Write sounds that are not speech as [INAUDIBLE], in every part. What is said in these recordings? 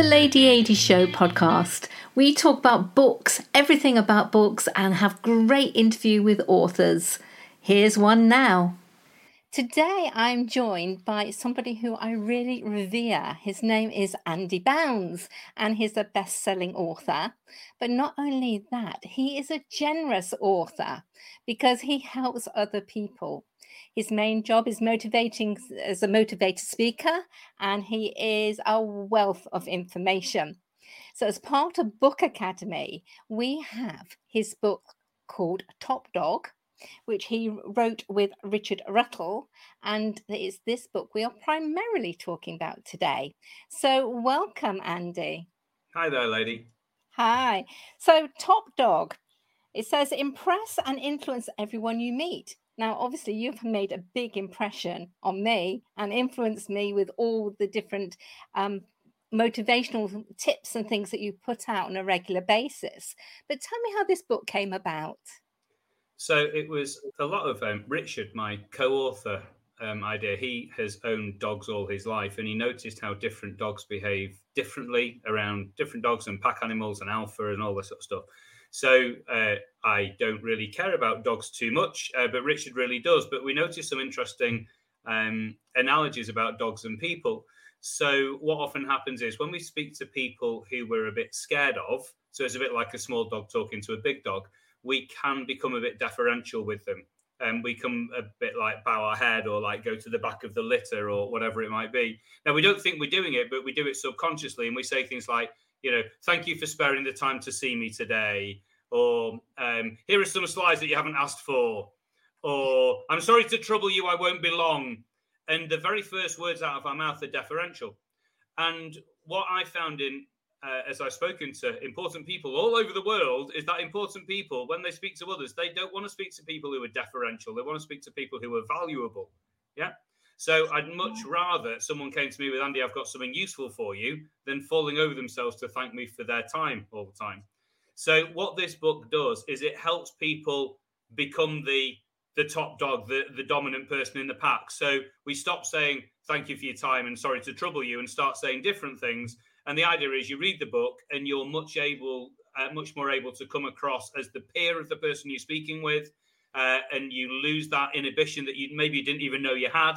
the Lady 80 Show podcast. We talk about books, everything about books, and have great interview with authors. Here's one now. Today I'm joined by somebody who I really revere. His name is Andy Bounds, and he's a best selling author. But not only that, he is a generous author because he helps other people. His main job is motivating as a motivator speaker, and he is a wealth of information. So, as part of Book Academy, we have his book called Top Dog, which he wrote with Richard Russell. And it's this book we are primarily talking about today. So, welcome, Andy. Hi there, lady. Hi. So, Top Dog, it says impress and influence everyone you meet. Now, obviously, you've made a big impression on me and influenced me with all the different um, motivational tips and things that you put out on a regular basis. But tell me how this book came about. So it was a lot of um, Richard, my co-author um, idea. He has owned dogs all his life, and he noticed how different dogs behave differently around different dogs and pack animals and alpha and all this sort of stuff. So uh, I don't really care about dogs too much, uh, but Richard really does. But we noticed some interesting um, analogies about dogs and people. So what often happens is when we speak to people who we're a bit scared of, so it's a bit like a small dog talking to a big dog, we can become a bit deferential with them. And we come a bit like bow our head or like go to the back of the litter or whatever it might be. Now, we don't think we're doing it, but we do it subconsciously. And we say things like, you know, thank you for sparing the time to see me today, or um, here are some slides that you haven't asked for, or I'm sorry to trouble you, I won't be long. And the very first words out of our mouth are deferential. And what I found in uh, as I've spoken to important people all over the world, is that important people, when they speak to others, they don't want to speak to people who are deferential. They want to speak to people who are valuable. Yeah. So I'd much rather someone came to me with Andy, I've got something useful for you, than falling over themselves to thank me for their time all the time. So what this book does is it helps people become the the top dog, the, the dominant person in the pack. So we stop saying thank you for your time and sorry to trouble you and start saying different things. And the idea is you read the book and you're much able, uh, much more able to come across as the peer of the person you're speaking with, uh, and you lose that inhibition that you maybe didn't even know you had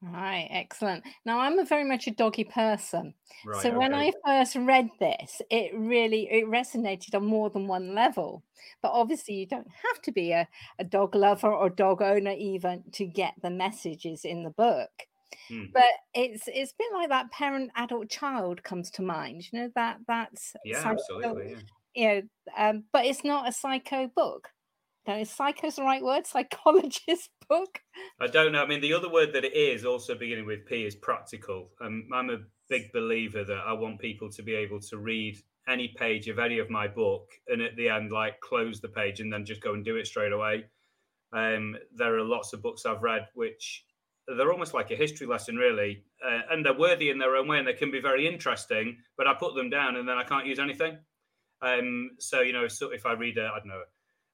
Right, excellent. Now I'm a very much a doggy person. Right, so when. I first read this, it really it resonated on more than one level. But obviously you don't have to be a, a dog lover or dog owner even to get the messages in the book. Hmm. But it's it's a bit like that parent adult child comes to mind. You know, that that's Yeah, psycho- absolutely. Yeah. you know, um, but it's not a psycho book. Is psycho's the right word? [LAUGHS] Psychologist book. I don't know. I mean, the other word that it is also beginning with P is practical. Um, I'm a big believer that I want people to be able to read any page of any of my book and at the end, like close the page and then just go and do it straight away. Um, there are lots of books I've read which they're almost like a history lesson, really, uh, and they're worthy in their own way and they can be very interesting. But I put them down and then I can't use anything. Um, so you know, so if I read a, I don't know,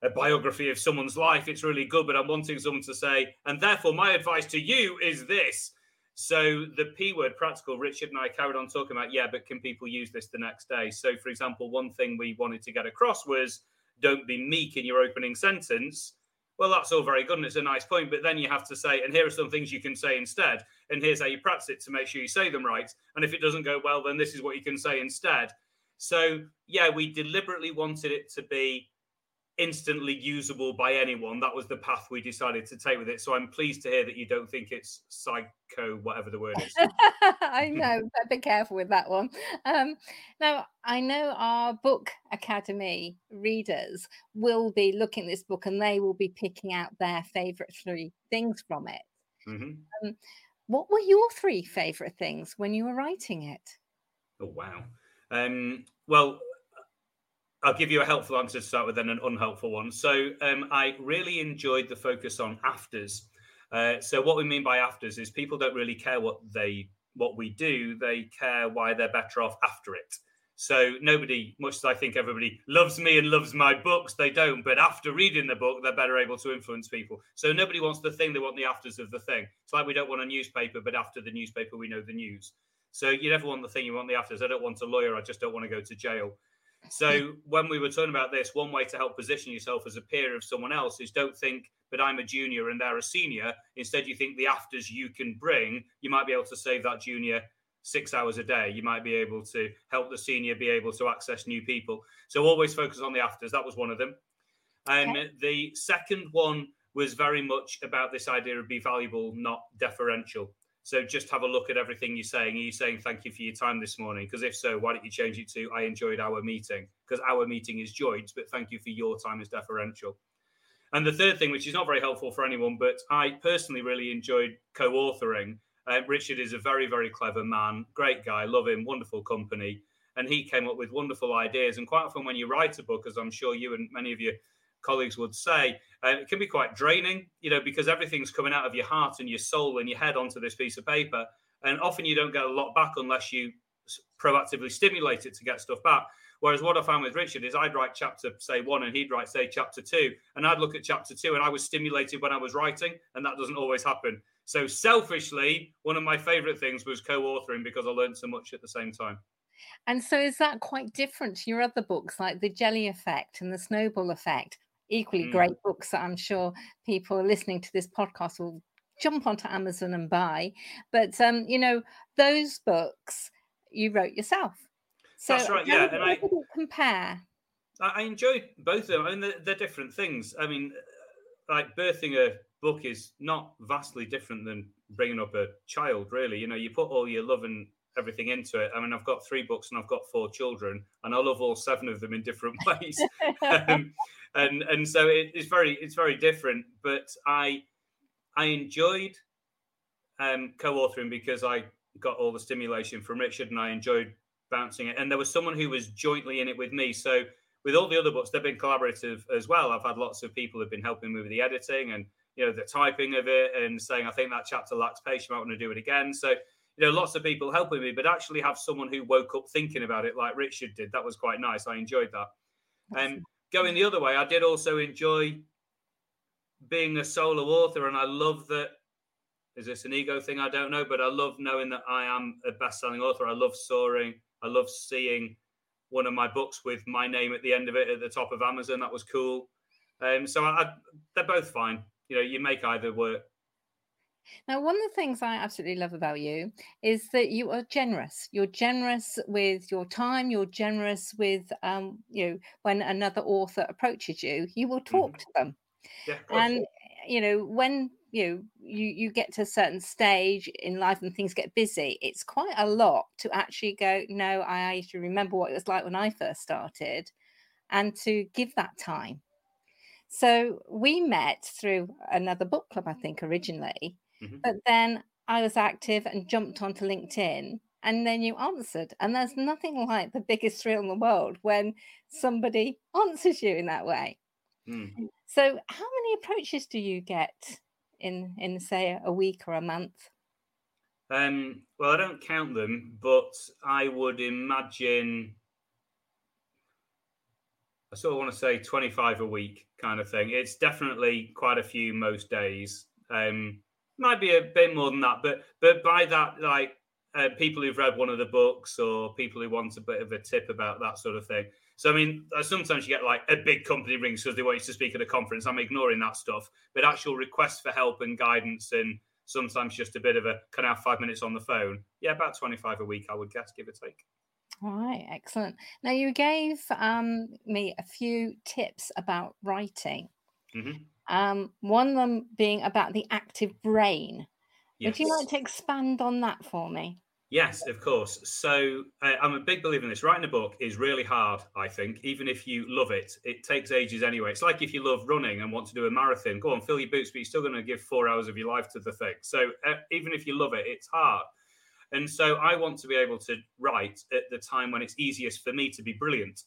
a biography of someone's life, it's really good. But I'm wanting someone to say, and therefore my advice to you is this. So the P word, practical. Richard and I carried on talking about, yeah, but can people use this the next day? So, for example, one thing we wanted to get across was, don't be meek in your opening sentence. well, that's all very good and it's a nice point, but then you have to say, and here are some things you can say instead, and here's how you practice it to make sure you say them right. And if it doesn't go well, then this is what you can say instead. So, yeah, we deliberately wanted it to be instantly usable by anyone. That was the path we decided to take with it. So I'm pleased to hear that you don't think it's psycho, whatever the word is. [LAUGHS] I know, but be careful with that one. Um, now, I know our book academy readers will be looking at this book and they will be picking out their favourite three things from it. Mm-hmm. Um, what were your three favourite things when you were writing it? Oh, wow. Um, well, I'll give you a helpful answer to start with, then an unhelpful one. So um, I really enjoyed the focus on afters. Uh, so what we mean by afters is people don't really care what they what we do; they care why they're better off after it. So nobody, much as I think everybody loves me and loves my books, they don't. But after reading the book, they're better able to influence people. So nobody wants the thing; they want the afters of the thing. It's like we don't want a newspaper, but after the newspaper, we know the news. So you never want the thing; you want the afters. I don't want a lawyer; I just don't want to go to jail. So when we were talking about this, one way to help position yourself as a peer of someone else is don't think, but I'm a junior and they're a senior. Instead, you think the afters you can bring, you might be able to save that junior six hours a day. You might be able to help the senior be able to access new people. So always focus on the afters. That was one of them. And um, the second one was very much about this idea of be valuable, not deferential. So just have a look at everything you're saying. Are you saying thank you for your time this morning? Because if so, why don't you change it to I enjoyed our meeting? Because our meeting is joint, but thank you for your time is deferential. And the third thing, which is not very helpful for anyone, but I personally really enjoyed co-authoring. Uh, Richard is a very, very clever man, great guy, love him, wonderful company. And he came up with wonderful ideas. And quite often when you write a book, as I'm sure you and many of your colleagues would say, uh, it can be quite draining, you know, because everything's coming out of your heart and your soul and your head onto this piece of paper. And often you don't get a lot back unless you proactively stimulate it to get stuff back. Whereas what I found with Richard is I'd write chapter, say, one, and he'd write, say, chapter two. And I'd look at chapter two and I was stimulated when I was writing. And that doesn't always happen. So, selfishly, one of my favorite things was co authoring because I learned so much at the same time. And so, is that quite different to your other books like The Jelly Effect and The Snowball Effect? Equally mm. great books that I'm sure people listening to this podcast will jump onto Amazon and buy. But um, you know, those books you wrote yourself. So That's right. Yeah, and I compare. I enjoy both of them. I mean, they're, they're different things. I mean, like birthing a book is not vastly different than bringing up a child. Really, you know, you put all your love and everything into it. I mean, I've got three books and I've got four children, and I love all seven of them in different [LAUGHS] ways. [LAUGHS] um, and and so it, it's very it's very different. But I I enjoyed um, co-authoring because I got all the stimulation from Richard, and I enjoyed bouncing it. And there was someone who was jointly in it with me. So with all the other books, they've been collaborative as well. I've had lots of people who've been helping me with the editing and you know the typing of it and saying I think that chapter lacks pace. You might want to do it again. So you know lots of people helping me, but actually have someone who woke up thinking about it like Richard did. That was quite nice. I enjoyed that. Um, going the other way, I did also enjoy being a solo author, and I love that. Is this an ego thing? I don't know, but I love knowing that I am a best-selling author. I love soaring. I love seeing one of my books with my name at the end of it at the top of Amazon. That was cool. Um, so I, I, they're both fine. You know, you make either work. Now, one of the things I absolutely love about you is that you are generous. You're generous with your time. You're generous with, um, you know, when another author approaches you, you will talk mm-hmm. to them. Yeah, and you know, when you know you you get to a certain stage in life and things get busy, it's quite a lot to actually go. No, I used to remember what it was like when I first started, and to give that time. So we met through another book club, I think, originally Mm-hmm. But then I was active and jumped onto LinkedIn and then you answered. And there's nothing like the biggest thrill in the world when somebody answers you in that way. Mm. So how many approaches do you get in in say a week or a month? Um, well, I don't count them, but I would imagine I sort of want to say 25 a week kind of thing. It's definitely quite a few most days. Um, might be a bit more than that, but but by that, like uh, people who've read one of the books or people who want a bit of a tip about that sort of thing. So I mean, uh, sometimes you get like a big company rings because they want you to speak at a conference. I'm ignoring that stuff, but actual requests for help and guidance, and sometimes just a bit of a can I have five minutes on the phone? Yeah, about 25 a week, I would guess, give or take. All right, excellent. Now you gave um, me a few tips about writing. Mm-hmm. Um, one of them being about the active brain. Yes. Would you like to expand on that for me? Yes, of course. So uh, I'm a big believer in this. Writing a book is really hard, I think. Even if you love it, it takes ages anyway. It's like if you love running and want to do a marathon, go on, fill your boots, but you're still going to give four hours of your life to the thing. So uh, even if you love it, it's hard. And so I want to be able to write at the time when it's easiest for me to be brilliant.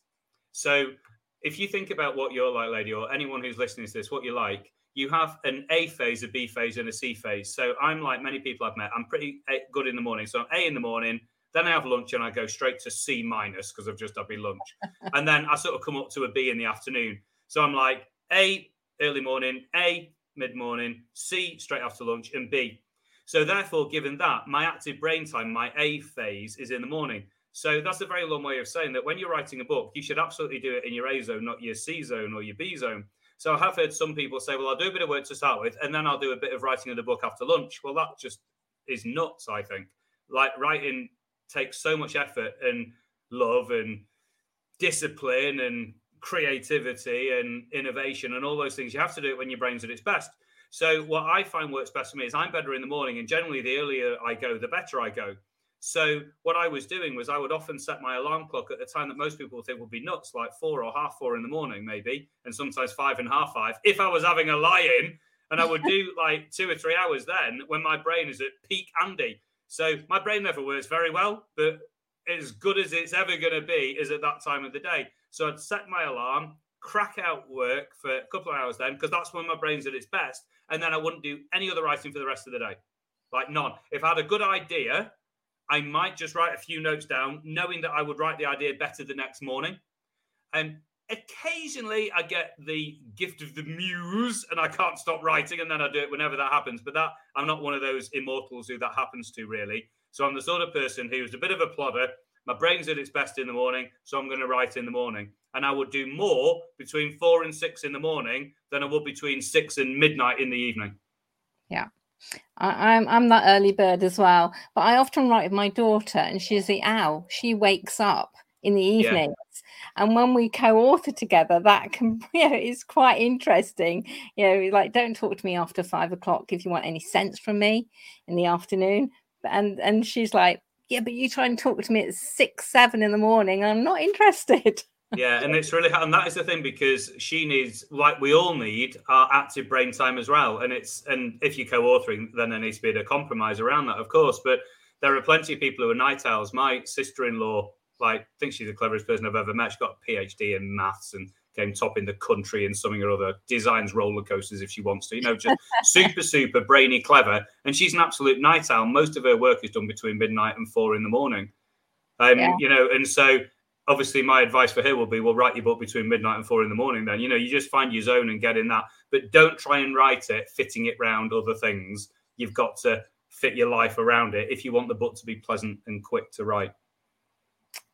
So if you think about what you're like, lady, or anyone who's listening to this, what you like, you have an A phase, a B phase, and a C phase. So I'm like many people I've met. I'm pretty eh, good in the morning. So I'm A in the morning, then I have lunch and I go straight to C minus because I've just had my lunch, [LAUGHS] and then I sort of come up to a B in the afternoon. So I'm like A early morning, A mid morning, C straight after lunch, and B. So therefore, given that, my active brain time, my A phase, is in the morning. So that's a very long way of saying that when you're writing a book, you should absolutely do it in your A zone, not your C zone or your B zone. So I have heard some people say, well, I'll do a bit of work to start with, and then I'll do a bit of writing of the book after lunch. Well, that just is nuts, I think. Like writing takes so much effort and love and discipline and creativity and innovation and all those things. You have to do it when your brain's at its best. So what I find works best for me is I'm better in the morning, and generally the earlier I go, the better I go. So what I was doing was I would often set my alarm clock at the time that most people think would be nuts, like four or half four in the morning, maybe, and sometimes five and half five. If I was having a lie-in, and I would do [LAUGHS] like two or three hours then when my brain is at peak Andy. So my brain never works very well, but as good as it's ever going to be is at that time of the day. So I'd set my alarm, crack out work for a couple of hours then, because that's when my brain's at its best, and then I wouldn't do any other writing for the rest of the day, like none. If I had a good idea I might just write a few notes down, knowing that I would write the idea better the next morning. And occasionally I get the gift of the muse and I can't stop writing, and then I do it whenever that happens. But that I'm not one of those immortals who that happens to really. So I'm the sort of person who's a bit of a plodder. My brain's at its best in the morning, so I'm going to write in the morning. And I would do more between four and six in the morning than I would between six and midnight in the evening. Yeah. I, am I'm, I'm that early bird as well. But I often write with my daughter, and she's the owl. She wakes up in the evenings. Yeah. And when we co-author together, that can [LAUGHS] you know is quite interesting. You know, like don't talk to me after five o'clock if you want any sense from me in the afternoon. And and she's like, Yeah, but you try and talk to me at six, seven in the morning. I'm not interested. [LAUGHS] yeah, and it's really and that is the thing because she needs, like we all need, our active brain time as well. And it's and if you're co-authoring, then there needs to be a compromise around that, of course. But there are plenty of people who are night owls. My sister-in-law, like, thinks she's the cleverest person I've ever met. She's got a PhD in maths and came top in the country in something or other. Designs roller coasters if she wants to. You know, just [LAUGHS] super, super brainy, clever. And she's an absolute night owl. Most of her work is done between midnight and four in the morning. Um, yeah. you know, and so obviously my advice for her will be well write your book between midnight and four in the morning then. You know you just find your zone and get in that but don't try and write it fitting it round other things. You've got to fit your life around it if you want the book to be pleasant and quick to write.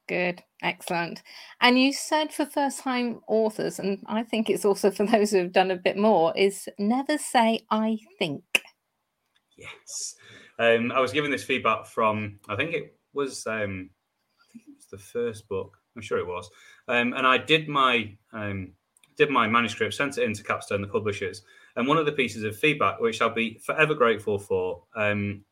Good. Excellent. And you said for first time authors and i think it's also for those who have done a bit more is never say i think. Yes. Um, i was given this feedback from i think it was um, i think it was the first book I'm sure it was. Um, and I did my um, did my manuscript, sent it into Capstone, the publishers, and one of the pieces of feedback, which I'll be forever grateful for, um,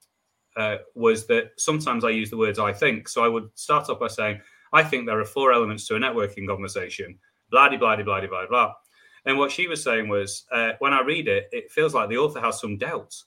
uh, was that sometimes I use the words "I think." So I would start off by saying, "I think there are four elements to a networking conversation." Blah blah blah blah blah blah. And what she was saying was, uh, when I read it, it feels like the author has some doubts.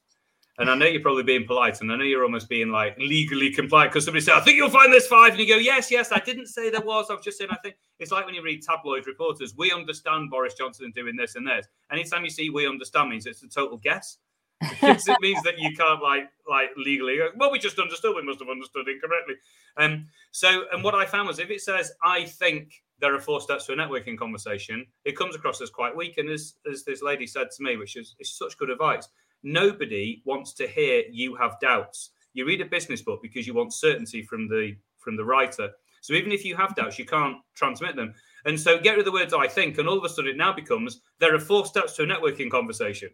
And I know you're probably being polite, and I know you're almost being like legally compliant because somebody said, "I think you'll find this five. and you go, "Yes, yes." I didn't say there was. I was just saying. I think it's like when you read tabloid reporters. We understand Boris Johnson doing this and this. Anytime you see "we understand" means it's a total guess. because it means that you can't like like legally. Well, we just understood. We must have understood incorrectly. Um. So, and what I found was if it says, "I think." There are four steps to a networking conversation. It comes across as quite weak, and as, as this lady said to me, which is, is such good advice nobody wants to hear you have doubts. You read a business book because you want certainty from the from the writer. So even if you have doubts, you can't transmit them. And so get rid of the words I think, and all of a sudden it now becomes there are four steps to a networking conversation,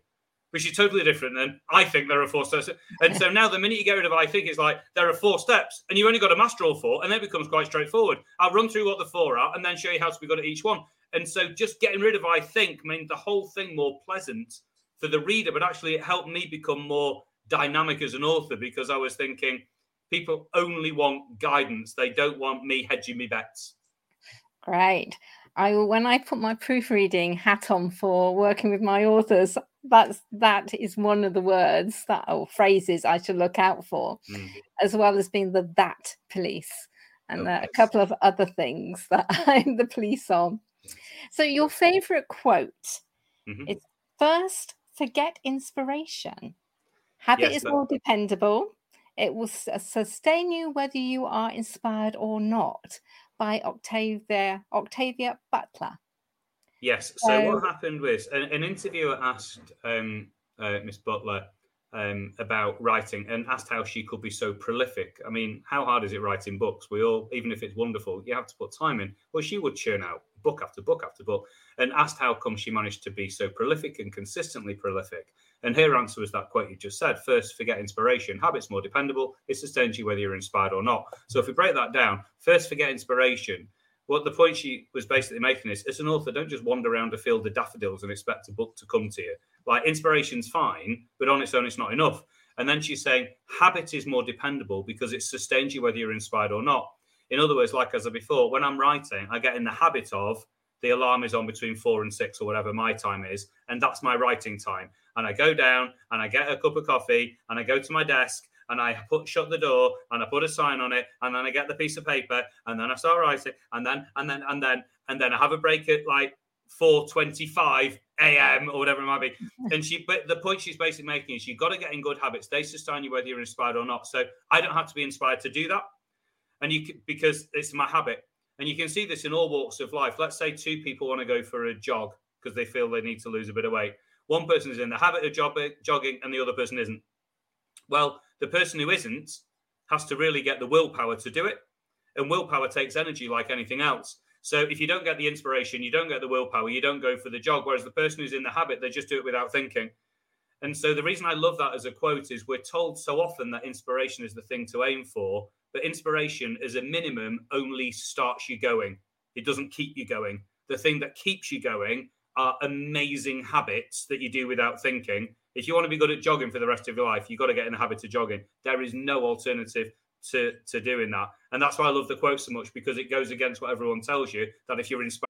which is totally different than I think there are four steps. And so now the minute you get rid of I think, it's like there are four steps, and you've only got to master all four, and then it becomes quite straightforward. I'll run through what the four are and then show you how to be good at each one. And so just getting rid of I think made the whole thing more pleasant for the reader, but actually it helped me become more dynamic as an author because I was thinking people only want guidance. They don't want me hedging me bets. Great. I when I put my proofreading hat on for working with my authors, that's that is one of the words that or phrases I should look out for, mm. as well as being the that police and oh, a couple of other things that [LAUGHS] I'm the police on. So your favorite quote mm-hmm. is first forget inspiration. Habit yes, is more dependable. It will sustain you whether you are inspired or not by Octavia Octavia Butler. Yes. So, so what happened was an, an interviewer asked um, uh, Miss Butler um, about writing and asked how she could be so prolific. I mean, how hard is it writing books? We all, even if it's wonderful, you have to put time in. Well, she would churn out book after book after book and asked how come she managed to be so prolific and consistently prolific. And her answer was that quote you just said first, forget inspiration. Habits more dependable. It sustains you whether you're inspired or not. So if we break that down, first, forget inspiration. What the point she was basically making is as an author, don't just wander around a field of daffodils and expect a book to come to you. Like inspiration's fine, but on its own, it's not enough. And then she's saying habit is more dependable because it sustains you whether you're inspired or not. In other words, like as I before, when I'm writing, I get in the habit of the alarm is on between four and six or whatever my time is, and that's my writing time. And I go down and I get a cup of coffee and I go to my desk and I put shut the door and I put a sign on it and then I get the piece of paper and then I start writing and then and then and then and then I have a break at like 4:25 a.m. or whatever it might be. [LAUGHS] And she, but the point she's basically making is you've got to get in good habits. They sustain you whether you're inspired or not. So I don't have to be inspired to do that, and you because it's my habit. And you can see this in all walks of life. Let's say two people want to go for a jog because they feel they need to lose a bit of weight. One person is in the habit of jogging and the other person isn't. Well, the person who isn't has to really get the willpower to do it. And willpower takes energy like anything else. So if you don't get the inspiration, you don't get the willpower, you don't go for the jog. Whereas the person who's in the habit, they just do it without thinking. And so the reason I love that as a quote is we're told so often that inspiration is the thing to aim for, but inspiration, as a minimum, only starts you going. It doesn't keep you going. The thing that keeps you going are amazing habits that you do without thinking. If you want to be good at jogging for the rest of your life, you've got to get in the habit of jogging. There is no alternative to, to doing that. And that's why I love the quote so much because it goes against what everyone tells you that if you're inspired.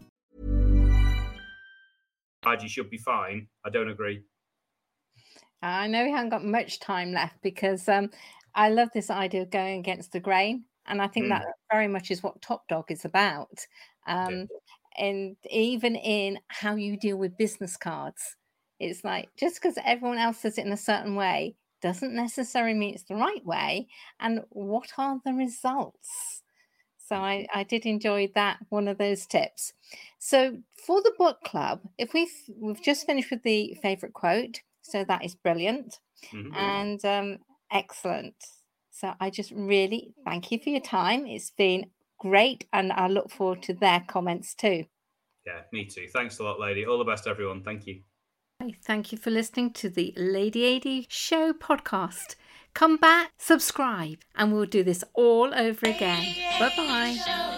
you should be fine. I don't agree. I know we haven't got much time left because um, I love this idea of going against the grain. And I think mm. that very much is what Top Dog is about. Um, yeah. And even in how you deal with business cards, it's like just because everyone else does it in a certain way, doesn't necessarily mean it's the right way, and what are the results? So I, I did enjoy that one of those tips. So for the book club, if we've we've just finished with the favorite quote, so that is brilliant Mhm. and um, excellent. So I just really thank you for your time. It's been great, and I look forward to their comments too. Yeah, me too. Thanks a lot, lady. All the best, everyone. Thank you. Thank you for listening to the Lady AD Show podcast. Come back, subscribe, and we'll do this all over again. Bye bye.